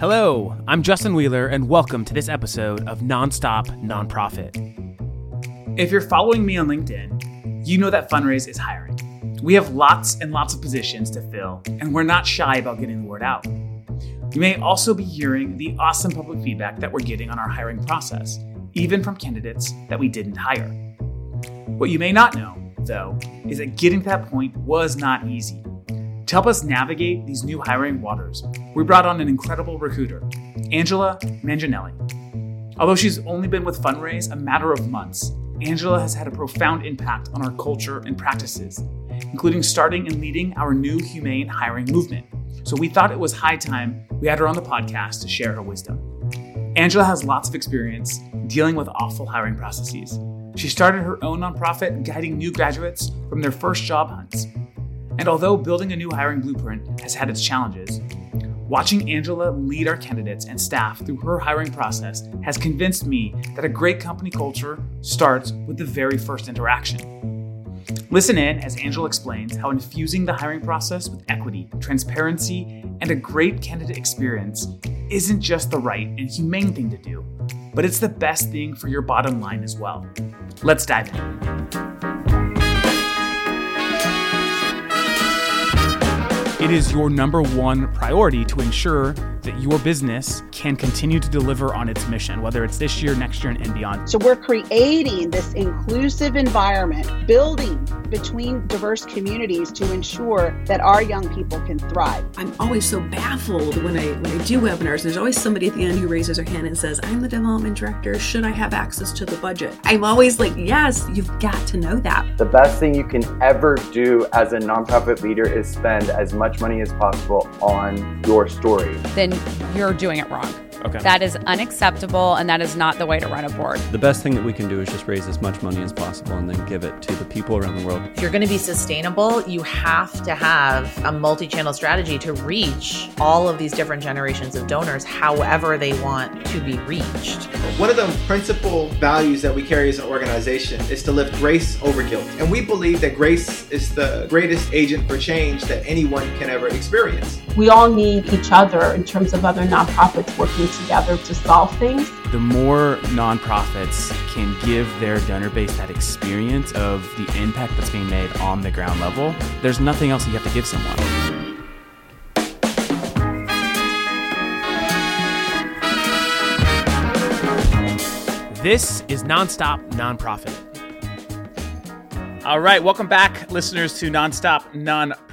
Hello, I'm Justin Wheeler, and welcome to this episode of Nonstop Nonprofit. If you're following me on LinkedIn, you know that Funraise is hiring. We have lots and lots of positions to fill, and we're not shy about getting the word out. You may also be hearing the awesome public feedback that we're getting on our hiring process, even from candidates that we didn't hire. What you may not know, though, is that getting to that point was not easy. To help us navigate these new hiring waters, we brought on an incredible recruiter, Angela Manginelli. Although she's only been with Funraise a matter of months, Angela has had a profound impact on our culture and practices, including starting and leading our new humane hiring movement. So we thought it was high time we had her on the podcast to share her wisdom. Angela has lots of experience dealing with awful hiring processes. She started her own nonprofit guiding new graduates from their first job hunts and although building a new hiring blueprint has had its challenges, watching Angela lead our candidates and staff through her hiring process has convinced me that a great company culture starts with the very first interaction. Listen in as Angela explains how infusing the hiring process with equity, transparency, and a great candidate experience isn't just the right and humane thing to do, but it's the best thing for your bottom line as well. Let's dive in. It is your number one priority to ensure that your business can continue to deliver on its mission, whether it's this year, next year, and beyond. So we're creating this inclusive environment, building between diverse communities to ensure that our young people can thrive. I'm always so baffled when I when I do webinars. And there's always somebody at the end who raises their hand and says, "I'm the development director. Should I have access to the budget?" I'm always like, "Yes, you've got to know that." The best thing you can ever do as a nonprofit leader is spend as much money as possible on your story. Then you're doing it wrong. Okay. That is unacceptable and that is not the way to run a board. The best thing that we can do is just raise as much money as possible and then give it to the people around the world. If you're going to be sustainable, you have to have a multi channel strategy to reach all of these different generations of donors however they want to be reached. One of the principal values that we carry as an organization is to lift grace over guilt. And we believe that grace is the greatest agent for change that anyone can ever experience. We all need each other in terms of other nonprofits working together to solve things. The more nonprofits can give their donor base that experience of the impact that's being made on the ground level, there's nothing else you have to give someone. This is Nonstop Nonprofit. All right, welcome back, listeners, to Nonstop Nonprofit.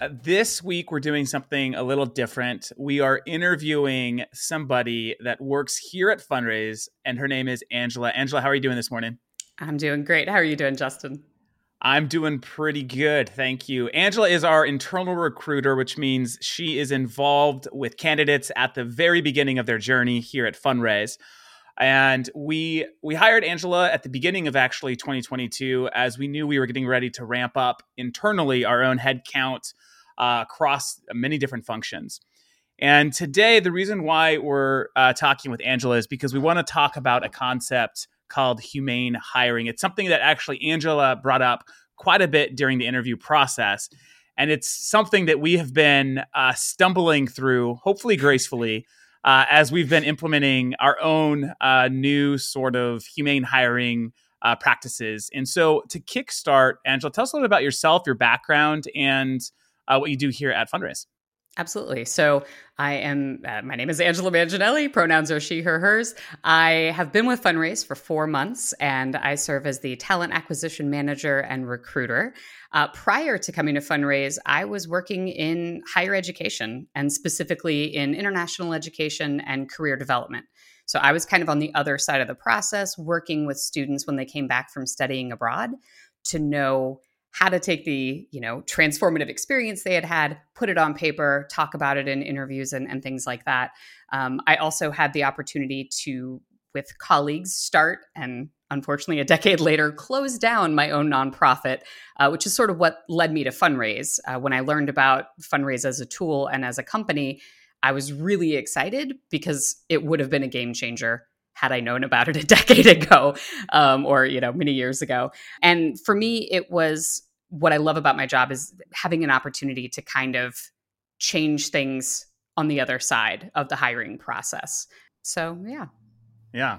Uh, this week, we're doing something a little different. We are interviewing somebody that works here at Funraise, and her name is Angela. Angela, how are you doing this morning? I'm doing great. How are you doing, Justin? I'm doing pretty good. Thank you. Angela is our internal recruiter, which means she is involved with candidates at the very beginning of their journey here at Funraise. And we we hired Angela at the beginning of actually 2022 as we knew we were getting ready to ramp up internally our own headcount uh, across many different functions. And today, the reason why we're uh, talking with Angela is because we want to talk about a concept called humane hiring. It's something that actually Angela brought up quite a bit during the interview process. And it's something that we have been uh, stumbling through, hopefully gracefully, uh, as we've been implementing our own uh, new sort of humane hiring uh, practices. And so, to kickstart, Angela, tell us a little bit about yourself, your background, and uh, what you do here at Funraise. Absolutely. So I am, uh, my name is Angela Manginelli. Pronouns are she, her, hers. I have been with Funraise for four months and I serve as the talent acquisition manager and recruiter. Uh, prior to coming to Funraise, I was working in higher education and specifically in international education and career development. So I was kind of on the other side of the process, working with students when they came back from studying abroad to know how to take the you know transformative experience they had had put it on paper talk about it in interviews and, and things like that. Um, i also had the opportunity to with colleagues start and unfortunately a decade later close down my own nonprofit uh, which is sort of what led me to Funraise. Uh, when i learned about Funraise as a tool and as a company i was really excited because it would have been a game changer had I known about it a decade ago, um, or you know, many years ago. And for me, it was what I love about my job is having an opportunity to kind of change things on the other side of the hiring process. So, yeah. Yeah.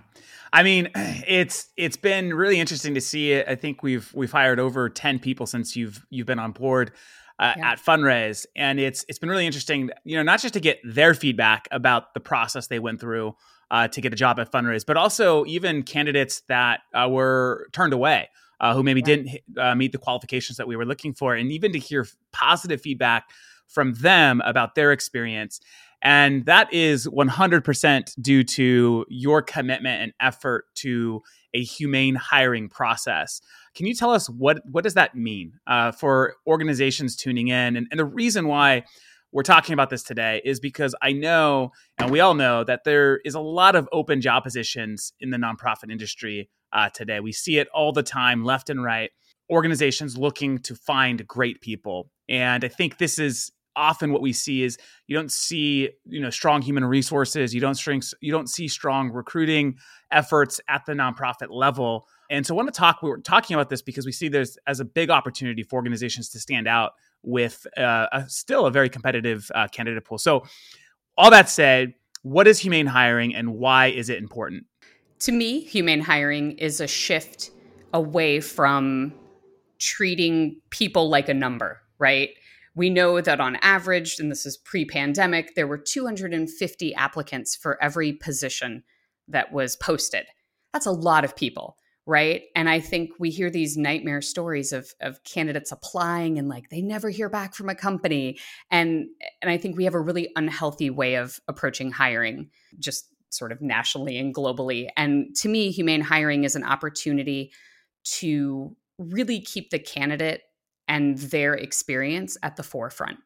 I mean, it's it's been really interesting to see it. I think we've we've hired over 10 people since you've you've been on board uh, yeah. at Funraise and it's it's been really interesting, you know, not just to get their feedback about the process they went through uh, to get a job at Funraise, but also even candidates that uh, were turned away. Uh, who maybe didn't uh, meet the qualifications that we were looking for, and even to hear positive feedback from them about their experience. And that is 100% due to your commitment and effort to a humane hiring process. Can you tell us what, what does that mean uh, for organizations tuning in? And, and the reason why we're talking about this today is because I know, and we all know, that there is a lot of open job positions in the nonprofit industry uh, today. We see it all the time, left and right. Organizations looking to find great people. And I think this is often what we see is you don't see you know strong human resources you don't string, you don't see strong recruiting efforts at the nonprofit level and so i want to talk we are talking about this because we see there's as a big opportunity for organizations to stand out with uh, a, still a very competitive uh, candidate pool. So all that said what is humane hiring and why is it important? To me humane hiring is a shift away from treating people like a number right? We know that on average, and this is pre pandemic, there were 250 applicants for every position that was posted. That's a lot of people, right? And I think we hear these nightmare stories of, of candidates applying and like they never hear back from a company. And, and I think we have a really unhealthy way of approaching hiring, just sort of nationally and globally. And to me, humane hiring is an opportunity to really keep the candidate and their experience at the forefront.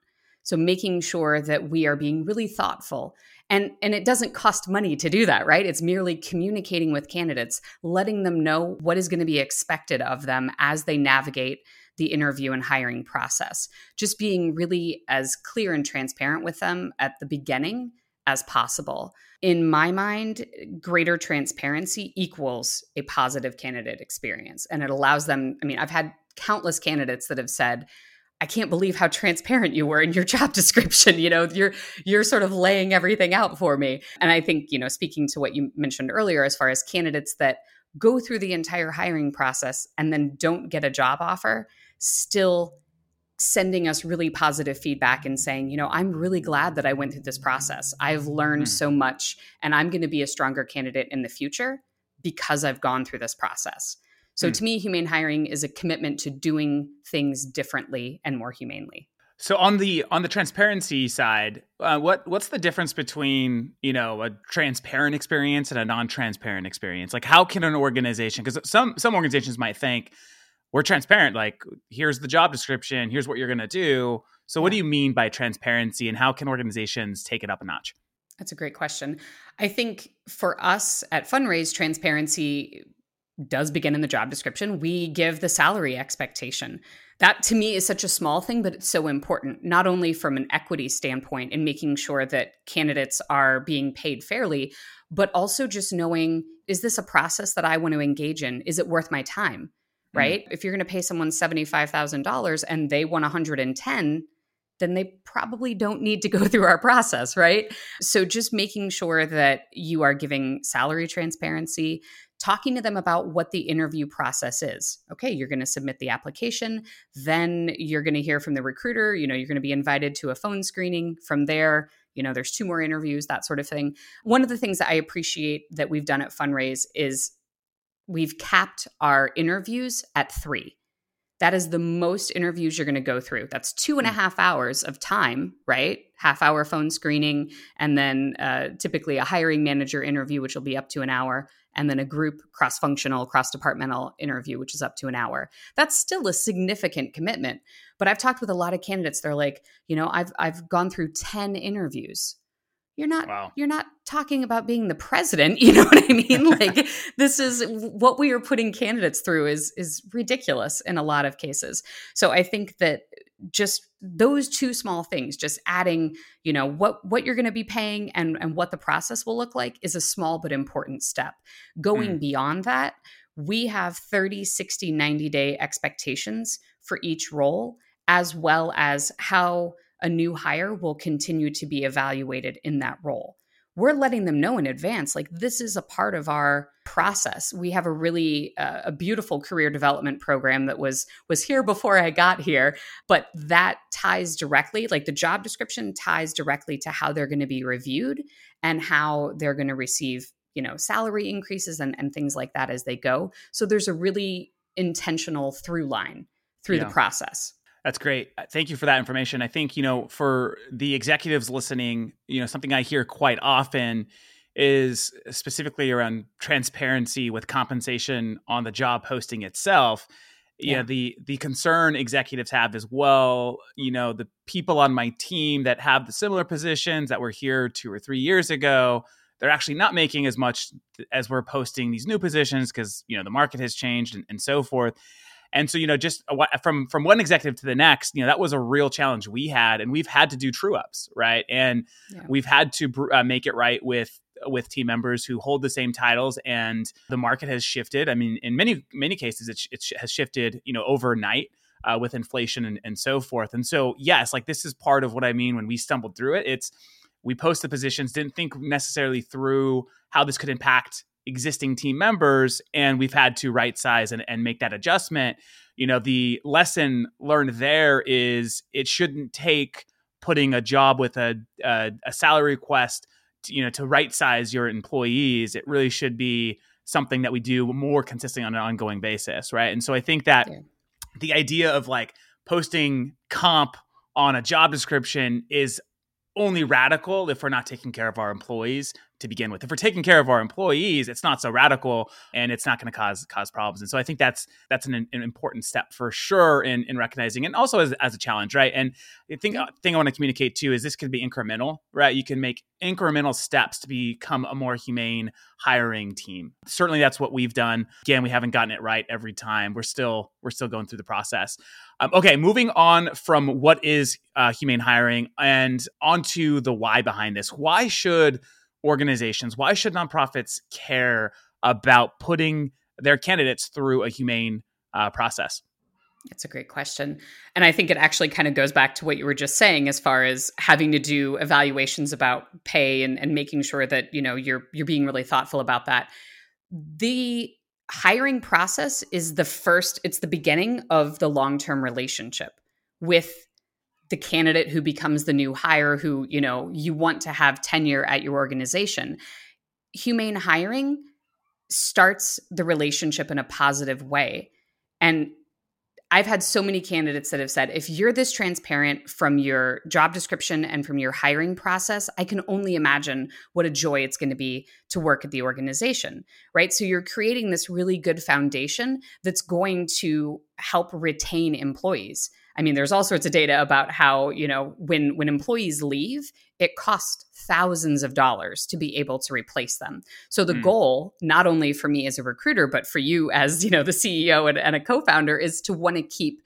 So making sure that we are being really thoughtful and and it doesn't cost money to do that, right? It's merely communicating with candidates, letting them know what is going to be expected of them as they navigate the interview and hiring process. Just being really as clear and transparent with them at the beginning as possible. In my mind, greater transparency equals a positive candidate experience and it allows them, I mean, I've had countless candidates that have said, I can't believe how transparent you were in your job description. You know, you're you're sort of laying everything out for me. And I think, you know, speaking to what you mentioned earlier as far as candidates that go through the entire hiring process and then don't get a job offer, still sending us really positive feedback and saying, you know, I'm really glad that I went through this process. I've learned mm-hmm. so much and I'm going to be a stronger candidate in the future because I've gone through this process. So mm. to me, humane hiring is a commitment to doing things differently and more humanely. So on the on the transparency side, uh, what what's the difference between you know a transparent experience and a non-transparent experience? Like, how can an organization? Because some some organizations might think we're transparent. Like, here's the job description. Here's what you're going to do. So, what do you mean by transparency, and how can organizations take it up a notch? That's a great question. I think for us at Funraise, transparency does begin in the job description. We give the salary expectation. That to me is such a small thing, but it's so important, not only from an equity standpoint in making sure that candidates are being paid fairly, but also just knowing is this a process that I want to engage in? Is it worth my time? Mm. Right? Mm-hmm. If you're going to pay someone $75,000 and they want 110, then they probably don't need to go through our process, right? So just making sure that you are giving salary transparency, talking to them about what the interview process is. Okay, you're going to submit the application, then you're going to hear from the recruiter, you know, you're going to be invited to a phone screening from there. You know, there's two more interviews, that sort of thing. One of the things that I appreciate that we've done at Funraise is we've capped our interviews at three. That is the most interviews you're going to go through. That's two and a hmm. half hours of time, right? Half hour phone screening, and then uh, typically a hiring manager interview, which will be up to an hour, and then a group cross functional, cross departmental interview, which is up to an hour. That's still a significant commitment. But I've talked with a lot of candidates. They're like, you know, I've I've gone through ten interviews you're not wow. you're not talking about being the president you know what i mean like this is what we are putting candidates through is is ridiculous in a lot of cases so i think that just those two small things just adding you know what what you're going to be paying and and what the process will look like is a small but important step going mm. beyond that we have 30 60 90 day expectations for each role as well as how a new hire will continue to be evaluated in that role we're letting them know in advance like this is a part of our process. We have a really uh, a beautiful career development program that was was here before i got here but that ties directly like the job description ties directly to how they're going to be reviewed and how they're going to receive you know salary increases and, and things like that as they go. So there's a really intentional through line through yeah. the process that's great. Uh, thank you for that information. I think, you know, for the executives listening, you know, something I hear quite often is specifically around transparency with compensation on the job posting itself. Yeah. yeah, the the concern executives have as well, you know, the people on my team that have the similar positions that were here 2 or 3 years ago, they're actually not making as much as we're posting these new positions because, you know, the market has changed and, and so forth. And so, you know, just from from one executive to the next, you know, that was a real challenge we had, and we've had to do true ups, right? And yeah. we've had to uh, make it right with with team members who hold the same titles, and the market has shifted. I mean, in many many cases, it, it has shifted, you know, overnight. Uh, with inflation and, and so forth. And so, yes, like this is part of what I mean when we stumbled through it. It's we post the positions, didn't think necessarily through how this could impact existing team members and we've had to right size and, and make that adjustment. You know the lesson learned there is it shouldn't take putting a job with a, a, a salary request to, you know to right size your employees. It really should be something that we do more consistently on an ongoing basis right? And so i think that yeah. the idea of like posting comp on a job description is only radical if we're not taking care of our employees to begin with. If we're taking care of our employees, it's not so radical and it's not going to cause cause problems. And so I think that's that's an, an important step for sure in, in recognizing and also as, as a challenge, right? And the thing, thing I want to communicate too is this can be incremental, right? You can make incremental steps to become a more humane hiring team. Certainly that's what we've done. Again, we haven't gotten it right every time. We're still we're still going through the process. Um, okay, moving on from what is uh, humane hiring and onto the why behind this. Why should organizations, why should nonprofits care about putting their candidates through a humane uh, process? It's a great question. And I think it actually kind of goes back to what you were just saying as far as having to do evaluations about pay and, and making sure that, you know, you're you're being really thoughtful about that. The hiring process is the first, it's the beginning of the long-term relationship with the candidate who becomes the new hire who you know you want to have tenure at your organization humane hiring starts the relationship in a positive way and I've had so many candidates that have said, if you're this transparent from your job description and from your hiring process, I can only imagine what a joy it's going to be to work at the organization, right? So you're creating this really good foundation that's going to help retain employees. I mean, there's all sorts of data about how, you know, when when employees leave, it costs thousands of dollars to be able to replace them. So the mm. goal, not only for me as a recruiter, but for you as, you know, the CEO and, and a co-founder is to want to keep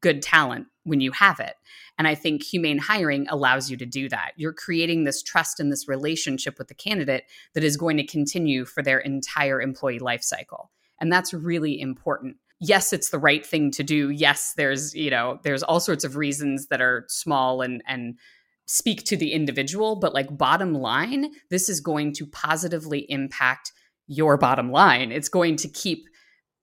good talent when you have it. And I think humane hiring allows you to do that. You're creating this trust and this relationship with the candidate that is going to continue for their entire employee life cycle. And that's really important yes it's the right thing to do. Yes there's you know there's all sorts of reasons that are small and and speak to the individual but like bottom line this is going to positively impact your bottom line. It's going to keep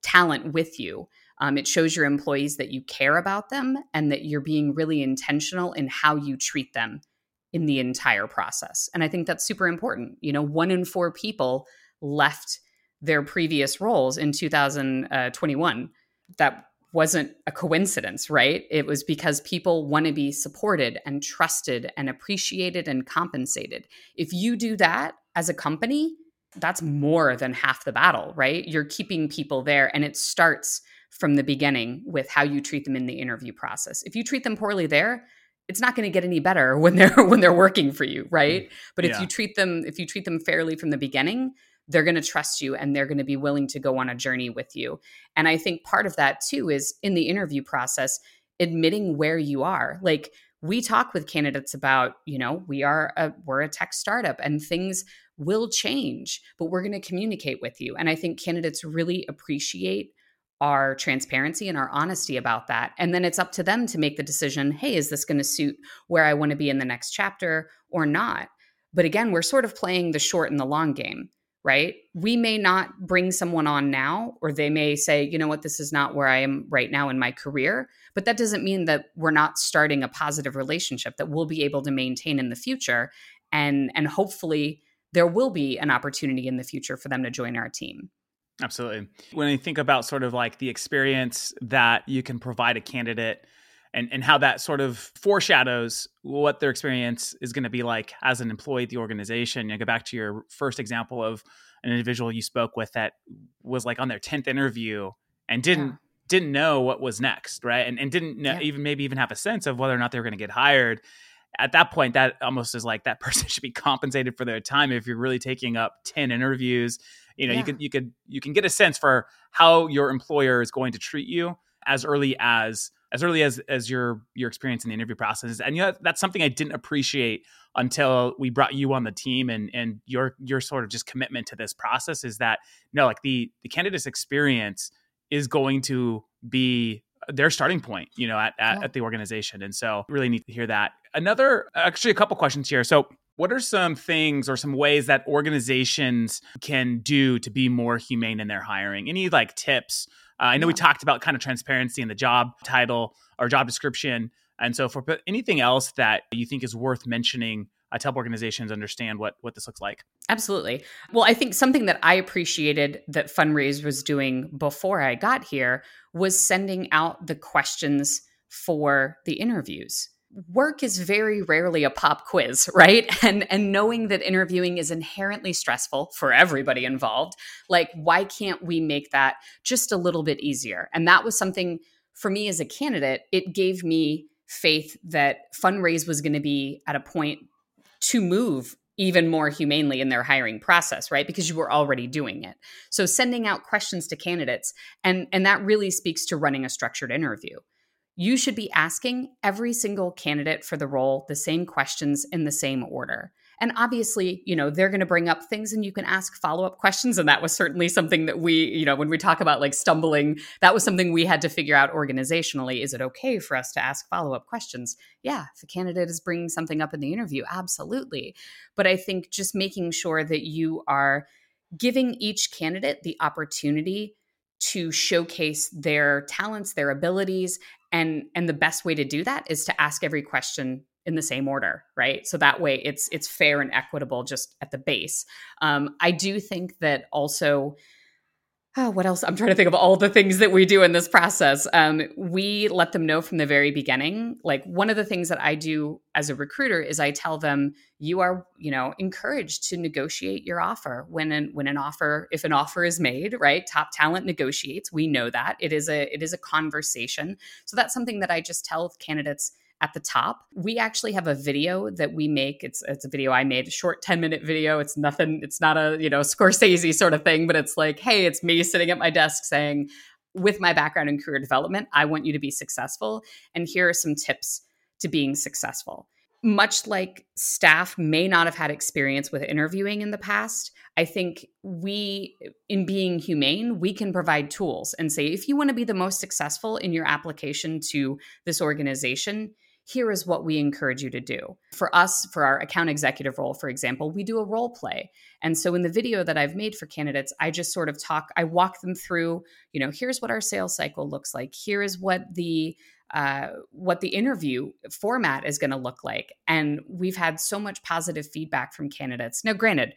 talent with you. Um, it shows your employees that you care about them and that you're being really intentional in how you treat them in the entire process. And i think that's super important. You know one in four people left their previous roles in 2021. Uh, that wasn't a coincidence, right? It was because people want to be supported and trusted and appreciated and compensated. If you do that as a company, that's more than half the battle, right? You're keeping people there and it starts from the beginning with how you treat them in the interview process. If you treat them poorly there, it's not going to get any better when they're when they're working for you, right? Mm. But if yeah. you treat them if you treat them fairly from the beginning, they're going to trust you and they're going to be willing to go on a journey with you. And I think part of that too is in the interview process, admitting where you are. Like we talk with candidates about, you know, we are a we're a tech startup and things will change, but we're going to communicate with you. And I think candidates really appreciate our transparency and our honesty about that. And then it's up to them to make the decision hey, is this going to suit where I want to be in the next chapter or not? But again, we're sort of playing the short and the long game, right? We may not bring someone on now, or they may say, you know what, this is not where I am right now in my career. But that doesn't mean that we're not starting a positive relationship that we'll be able to maintain in the future. And, and hopefully, there will be an opportunity in the future for them to join our team. Absolutely. When you think about sort of like the experience that you can provide a candidate and, and how that sort of foreshadows what their experience is going to be like as an employee at the organization. You go back to your first example of an individual you spoke with that was like on their 10th interview and didn't yeah. didn't know what was next, right? And, and didn't know, yeah. even maybe even have a sense of whether or not they were going to get hired. At that point, that almost is like that person should be compensated for their time if you're really taking up 10 interviews you know yeah. you can you could you can get a sense for how your employer is going to treat you as early as as early as as your your experience in the interview process and you know, that's something i didn't appreciate until we brought you on the team and and your your sort of just commitment to this process is that no like the the candidate's experience is going to be their starting point you know at, at, yeah. at the organization and so really need to hear that another actually a couple questions here so what are some things or some ways that organizations can do to be more humane in their hiring? Any like tips? Uh, I know yeah. we talked about kind of transparency in the job title or job description and so forth, but anything else that you think is worth mentioning uh, to help organizations understand what what this looks like? Absolutely. Well, I think something that I appreciated that Funraise was doing before I got here was sending out the questions for the interviews work is very rarely a pop quiz, right? And and knowing that interviewing is inherently stressful for everybody involved, like why can't we make that just a little bit easier? And that was something for me as a candidate, it gave me faith that Funraise was going to be at a point to move even more humanely in their hiring process right because you were already doing it so sending out questions to candidates and and that really speaks to running a structured interview you should be asking every single candidate for the role the same questions in the same order. And obviously, you know, they're going to bring up things and you can ask follow-up questions and that was certainly something that we, you know, when we talk about like stumbling, that was something we had to figure out organizationally, is it okay for us to ask follow-up questions? Yeah, if a candidate is bringing something up in the interview, absolutely. But I think just making sure that you are giving each candidate the opportunity to showcase their talents, their abilities, and and the best way to do that is to ask every question in the same order right? So that way it's it's fair and equitable just at the base. Um, i do think that also oh, what else? I'm trying to think of all the things that we do in this process. Um, we let them know from the very beginning. Like one of the things that I do as a recruiter is I tell them you are, you know, encouraged to negotiate your offer when an when an offer if an offer is made. Right, top talent negotiates. We know that it is a it is a conversation. So that's something that I just tell candidates at the top. We actually have a video that we make. It's it's a video I made, a short 10 minute video. It's nothing, it's not a, you know, Scorsese sort of thing, but it's like, hey, it's me sitting at my desk saying, with my background in career development, I want you to be successful. And here are some tips to being successful. Much like staff may not have had experience with interviewing in the past, I think we, in being humane, we can provide tools and say, if you want to be the most successful in your application to this organization, here is what we encourage you to do. For us, for our account executive role, for example, we do a role play. And so in the video that I've made for candidates, I just sort of talk, I walk them through, you know, here's what our sales cycle looks like. Here is what the uh, what the interview format is going to look like. And we've had so much positive feedback from candidates. Now, granted,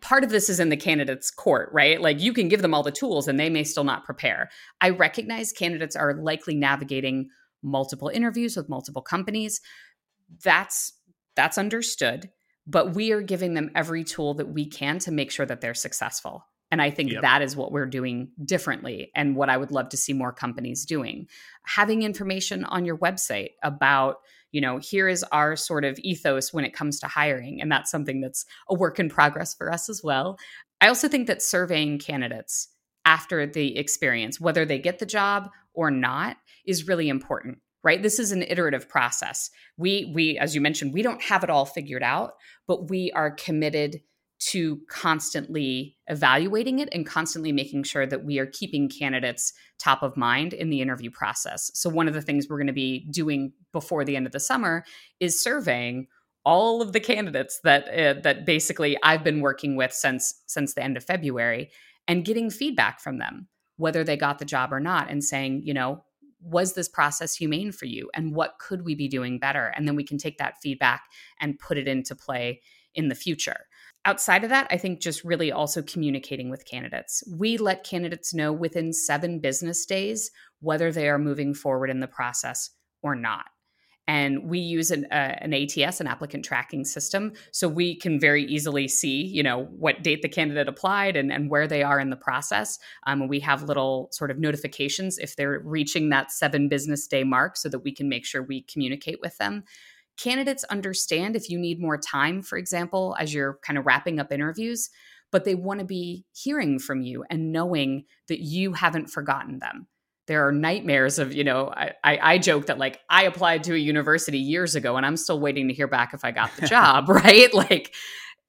part of this is in the candidate's court, right? Like you can give them all the tools and they may still not prepare. I recognize candidates are likely navigating multiple interviews with multiple companies. That's that's understood, but we are giving them every tool that we can to make sure that they're successful. And I think yep. that is what we're doing differently and what I would love to see more companies doing. Having information on your website about, you know, here is our sort of ethos when it comes to hiring. And that's something that's a work in progress for us as well. I also think that surveying candidates after the experience, whether they get the job or not, is really important right this is an iterative process we we as you mentioned we don't have it all figured out but we are committed to constantly evaluating it and constantly making sure that we are keeping candidates top of mind in the interview process. So, one of the things we're going to be doing before the end of the summer is surveying all of the candidates that uh, that basically I've been working with since since the end of February and getting feedback from them whether they got the job or not and saying, you know, was this process humane for you? And what could we be doing better? And then we can take that feedback and put it into play in the future. Outside of that i think just really also communicating with candidates. We let candidates know within 7 business days whether they are moving forward in the process or not and we use an, uh, an ats an applicant tracking system so we can very easily see you know what date the candidate applied and, and where they are in the process. Um, we have little sort of notifications if they're reaching that seven business day mark so that we can make sure we communicate with them. Candidates understand if you need more time for example as you're kind of wrapping up interviews but they want to be hearing from you and knowing that you haven't forgotten them there are nightmares of you know I, I, I joke that like i applied to a university years ago and i'm still waiting to hear back if i got the job right? Like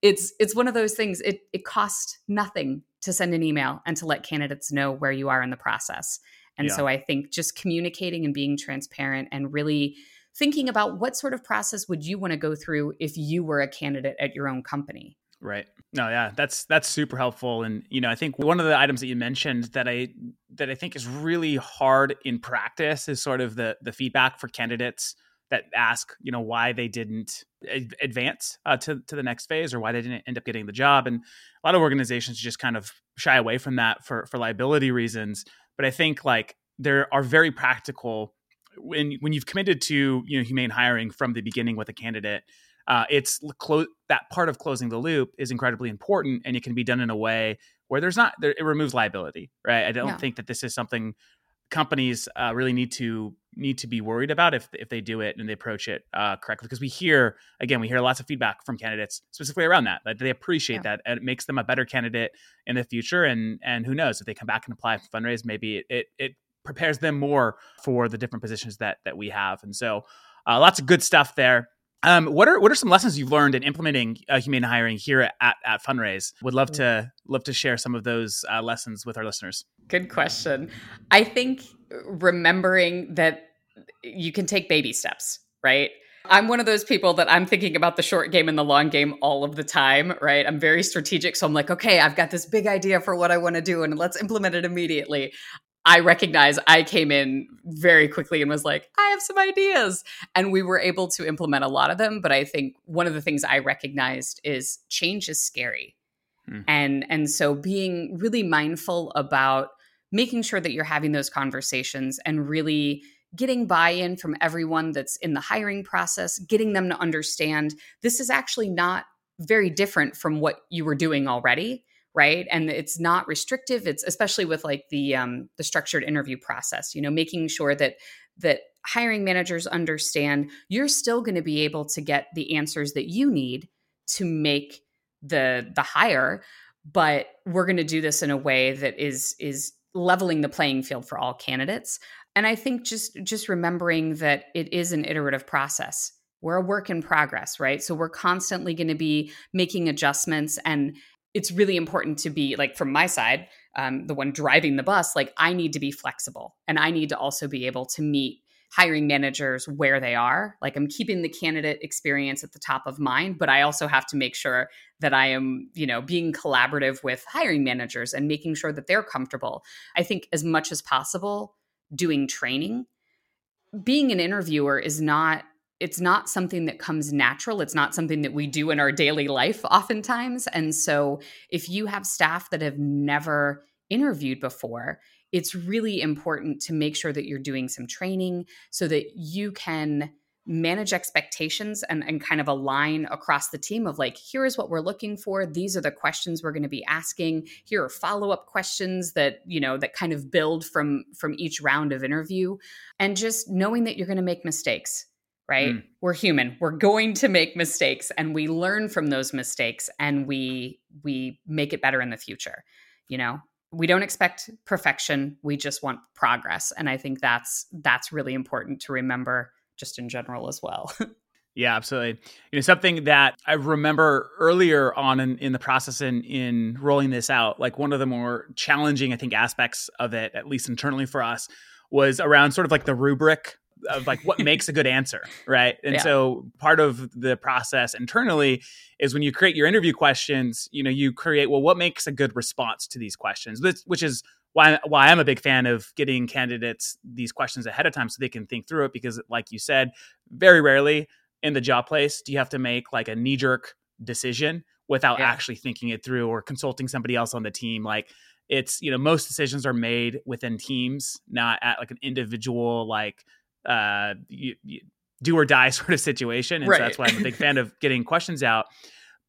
it's it's one of those things it it costs nothing to send an email and to let candidates know where you are in the process. And yeah. so i think just communicating and being transparent and really thinking about what sort of process would you want to go through if you were a candidate at your own company Right. No, yeah, that's that's super helpful. And you know, I think one of the items that you mentioned that I that I think is really hard in practice is sort of the the feedback for candidates that ask, you know, why they didn't advance uh, to to the next phase or why they didn't end up getting the job. And a lot of organizations just kind of shy away from that for for liability reasons. But I think like there are very practical when when you've committed to you know humane hiring from the beginning with a candidate uh, it's clo- that part of closing the loop is incredibly important and it can be done in a way where there's not there, it removes liability right? I don't think that this is something companies uh, really need to need to be worried about if if they do it and they approach it uh, correctly because we hear again we hear lots of feedback from candidates specifically around that that they appreciate yeah. that and it makes them a better candidate in the future and and who knows if they come back and apply for Funraise maybe it it, it prepares them more for the different positions that that we have and so uh, lots of good stuff there um, what are what are some lessons you've learned in implementing uh, humane hiring here at, at Funraise? Would love to love to share some of those uh, lessons with our listeners. Good question. I think remembering that you can take baby steps, right? I'm one of those people that I'm thinking about the short game and the long game all of the time, right? I'm very strategic. So I'm like, okay, I've got this big idea for what I want to do and let's implement it immediately. I recognize I came in very quickly and was like, I have some ideas. And we were able to implement a lot of them. But I think one of the things I recognized is change is scary. Mm. And and so being really mindful about making sure that you're having those conversations and really getting buy-in from everyone that's in the hiring process, getting them to understand this is actually not very different from what you were doing already right? And it's not restrictive. It's especially with like the um the structured interview process you know making sure that that hiring managers understand you're still going to be able to get the answers that you need to make the the hire but we're going to do this in a way that is is leveling the playing field for all candidates. And i think just just remembering that it is an iterative process. We're a work in progress right? So we're constantly going to be making adjustments and it's really important to be like from my side um, the one driving the bus like i need to be flexible and i need to also be able to meet hiring managers where they are. Like i'm keeping the candidate experience at the top of mind but i also have to make sure that i am you know being collaborative with hiring managers and making sure that they're comfortable. I think as much as possible doing training. Being an interviewer is not it's not something that comes natural. It's not something that we do in our daily life oftentimes. And so if you have staff that have never interviewed before, it's really important to make sure that you're doing some training so that you can manage expectations and, and kind of align across the team of like here is what we're looking for these are the questions we're going to be asking here are follow-up questions that you know that kind of build from from each round of interview and just knowing that you're going to make mistakes right? Mm. We're human. We're going to make mistakes and we learn from those mistakes and we we make it better in the future. You know, we don't expect perfection. We just want progress and I think that's that's really important to remember just in general as well. Yeah, absolutely. You know, something that I remember earlier on in, in the process in in rolling this out, like one of the more challenging, I think, aspects of it, at least internally for us, was around sort of like the rubric of like what makes a good answer, right? And Yeah. so part of the process internally is when you create your interview questions, you know, you create well, what makes a good response to these questions, which, which is why why I'm a big fan of getting candidates these questions ahead of time so they can think through it because, like you said, very rarely in the job place do you have to make like a knee jerk decision without Yeah. actually thinking it through or consulting somebody else on the team like it's you know most decisions are made within teams not at like an individual like uh you, you, do or die sort of situation. And Right. so that's why i'm a big fan of getting questions out.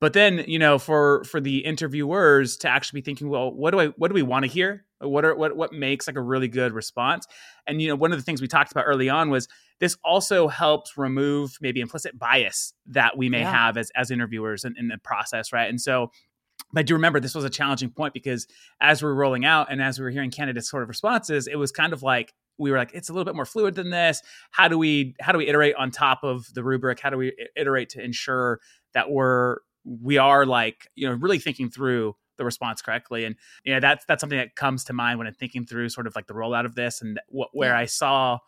But then you know for for the interviewers to actually be thinking well what do i what do we want to hear? What are what what makes like a really good response? And you know one of the things we talked about early on was this also helps remove maybe implicit bias that we may Yeah. have as as interviewers in, in the process right? And so I do remember this was a challenging point because as we were rolling out and as we were hearing candidates sort of responses, it was kind of like we were like, it's a little bit more fluid than this. How do we how do we iterate on top of the rubric? How do we iterate to ensure that we're we are like you know really thinking through the response correctly? And you know that's that's something that comes to mind when I'm thinking through sort of like the rollout of this and what where Yeah. I saw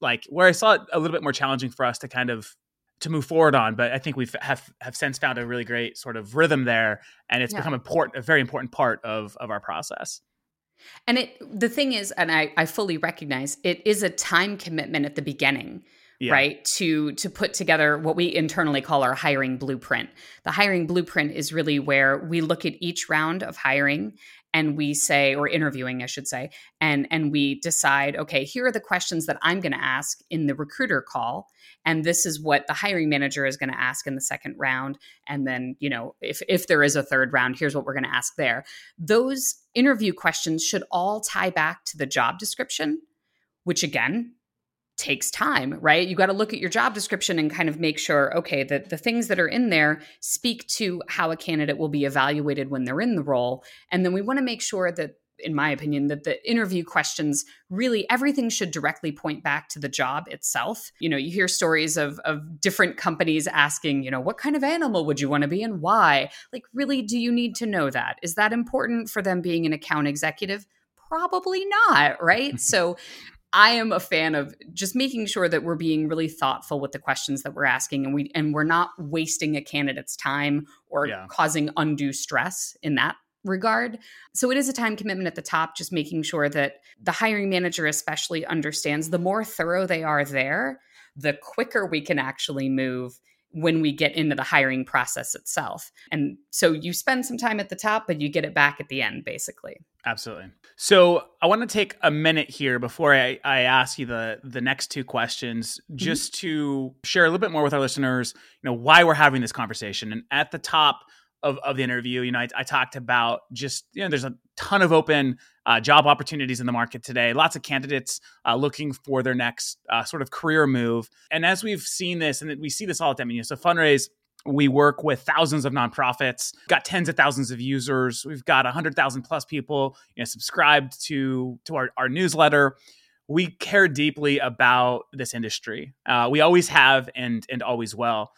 like where I saw it a little bit more challenging for us to kind of to move forward on but i think we've have have since found a really great sort of rhythm there and it's Yeah. become important a very important part of of our process And it the thing is, and I, I fully recognize it is a time commitment at the beginning. Yeah. right to to put together what we internally call our hiring blueprint the hiring blueprint is really where we look at each round of hiring and we say or interviewing i should say and and we decide okay here are the questions that i'm going to ask in the recruiter call and this is what the hiring manager is going to ask in the second round and then you know if if there is a third round here's what we're going to ask there. Those interview questions should all tie back to the job description which again takes time, right? You got to look at your job description and kind of make sure, okay, that the things that are in there speak to how a candidate will be evaluated when they're in the role. And then we want to make sure that, in my opinion, that the interview questions really everything should directly point back to the job itself. You know, you hear stories of of different companies asking, you know, what kind of animal would you want to be and why? Like, really, do you need to know that? Is that important for them being an account executive? Probably not, right? so I am a fan of just making sure that we're being really thoughtful with the questions that we're asking and we and we're not wasting a candidate's time or Yeah. causing undue stress in that regard. So it is a time commitment at the top just making sure that the hiring manager especially understands the more thorough they are there, the quicker we can actually move when we get into the hiring process itself. And so you spend some time at the top but you get it back at the end basically. absolutely so i want to take a minute here before i, I ask you the the next two questions mm-hmm. just to share a little bit more with our listeners you know why we're having this conversation and at the top of, of the interview you know I, I talked about just you know there's a ton of open uh, job opportunities in the market today lots of candidates uh, looking for their next uh, sort of career move and as we've seen this and we see this all the time you know so Funraise we work with thousands of nonprofits, got tens of thousands of users. We've got 100,000 plus people you know, subscribed to, to our, our newsletter. We care deeply about this industry. Uh, we always have and, and always will.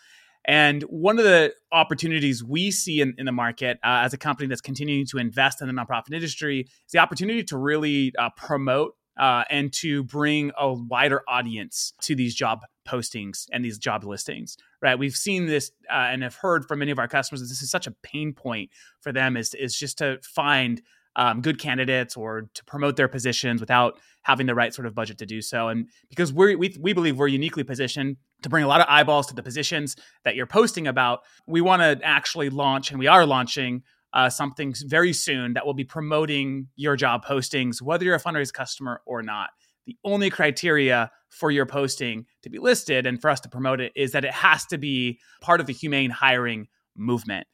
And one of the opportunities we see in, in the market uh, as a company that's continuing to invest in the nonprofit industry is the opportunity to really uh, promote uh, and to bring a wider audience to these job postings and these job listings right? We've seen this uh, and have heard from many of our customers that this is such a pain point for them is, is just to find um, good candidates or to promote their positions without having the right sort of budget to do so and because we, we believe we're uniquely positioned to bring a lot of eyeballs to the positions that you're posting about we want to actually launch and we are launching uh, something very soon that will be promoting your job postings whether you're a Funraise customer or not the only criteria for your posting to be listed and for us to promote it is that it has to be part of the humane hiring movement.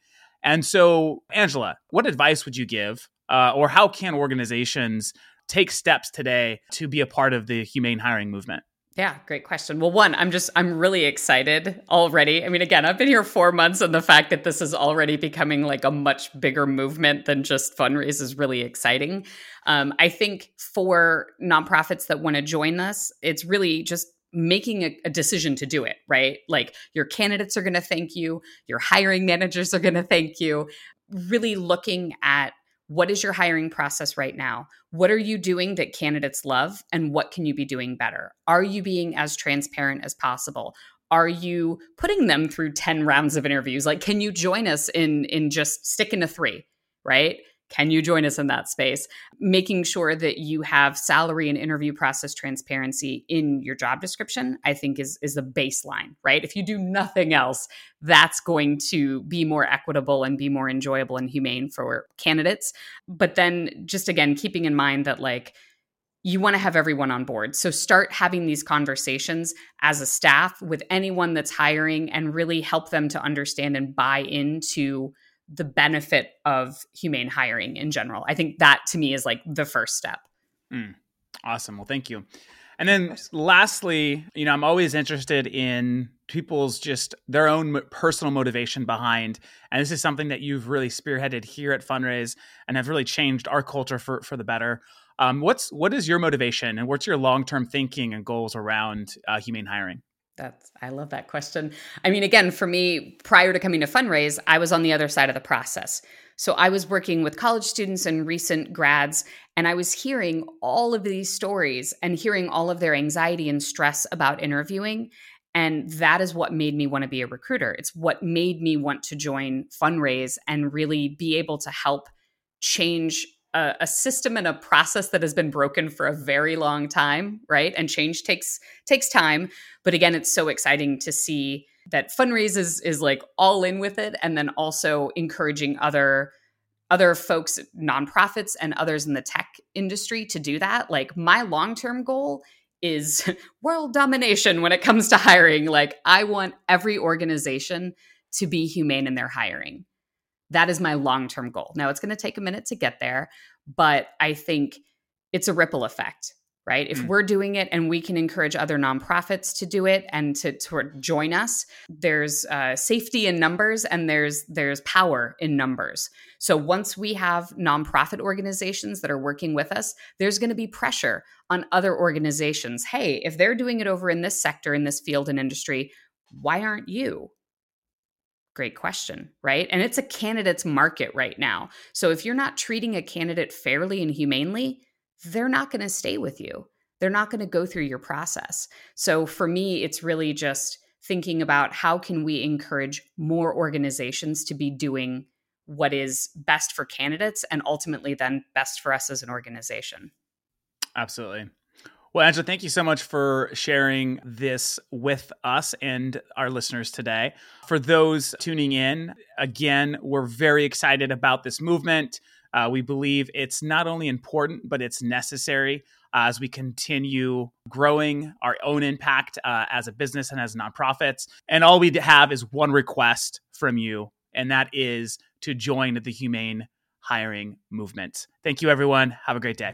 And so, Angela, what advice would you give, uh, or how can organizations take steps today to be a part of the humane hiring movement? Yeah, great question. Well, one, I'm just I'm really excited already. I mean, again, I've been here 4 months and the fact that this is already becoming like a much bigger movement than just Funraise is really exciting. Um, I think for nonprofits that want to join us, it's really just making a, a, decision to do it, right? Like your candidates are going to thank you, your hiring managers are going to thank you. Really looking at what is your hiring process right now? What are you doing that candidates love? And what can you be doing better? Are you being as transparent as possible? Are you putting them through 10 rounds of interviews? Like, can you join us in in just sticking to three, right? Can you join us in that space? Making sure that you have salary and interview process transparency in your job description, I think is is the baseline, right? If you do nothing else, that's going to be more equitable and be more enjoyable and humane for candidates. But then just again, keeping in mind that like you want to have everyone on board. So start having these conversations as a staff with anyone that's hiring and really help them to understand and buy into the benefit of humane hiring in general. I think that to me is like the first step. Mm, awesome. Well, thank you. And then lastly, you know, I'm always interested in people's just their own personal motivation behind and this is something that you've really spearheaded here at Funraise and have really changed our culture for for the better um, what's what is your motivation and what's your long-term thinking and goals around uh, humane hiring that's I love that question. I mean, again, for me, prior to coming to Funraise, I was on the other side of the process. So I was working with college students and recent grads, and I was hearing all of these stories and hearing all of their anxiety and stress about interviewing. And that is what made me want to be a recruiter. It's what made me want to join Funraise and really be able to help change a, a, system and a process that has been broken for a very long time right? And change takes takes time. But again it's so exciting to see that Funraise is, is like all in with it and then also encouraging other other folks nonprofits and others in the tech industry to do that. Like my long-term goal is world domination when it comes to hiring. Like i want every organization to be humane in their hiring that is my long term goal. Now, it's going to take a minute to get there, but I think it's a ripple effect, right? If mm. we're doing it and we can encourage other nonprofits to do it and to, to join us, there's uh, safety in numbers and there's there's power in numbers. So once we have nonprofit organizations that are working with us, there's going to be pressure on other organizations. Hey, if they're doing it over in this sector, in this field and industry, why aren't you? Great question, right? And it's a candidate's market right now. So if you're not treating a candidate fairly and humanely, they're not going to stay with you. They're not going to go through your process. So for me, it's really just thinking about how can we encourage more organizations to be doing what is best for candidates and ultimately then best for us as an organization. Absolutely. Well, Angela, thank you so much for sharing this with us and our listeners today. For those tuning in, again, we're very excited about this movement. Uh, we believe it's not only important, but it's necessary uh, as we continue growing our own impact uh, as a business and as nonprofits. And all we have is one request from you, and that is to join the Humane Hiring Movement. Thank you, everyone. Have a great day.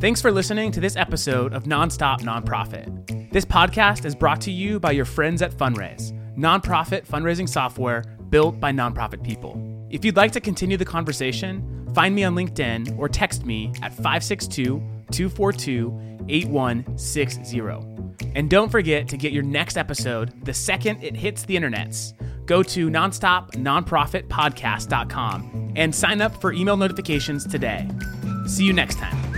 Thanks for listening to this episode of Nonstop Nonprofit. This podcast is brought to you by your friends at Funraise, nonprofit fundraising software built by nonprofit people. If you'd like to continue the conversation, find me on LinkedIn or text me at 562 242 8160. And don't forget to get your next episode the second it hits the internets. Go to nonstopnonprofitpodcast.com and sign up for email notifications today. See you next time.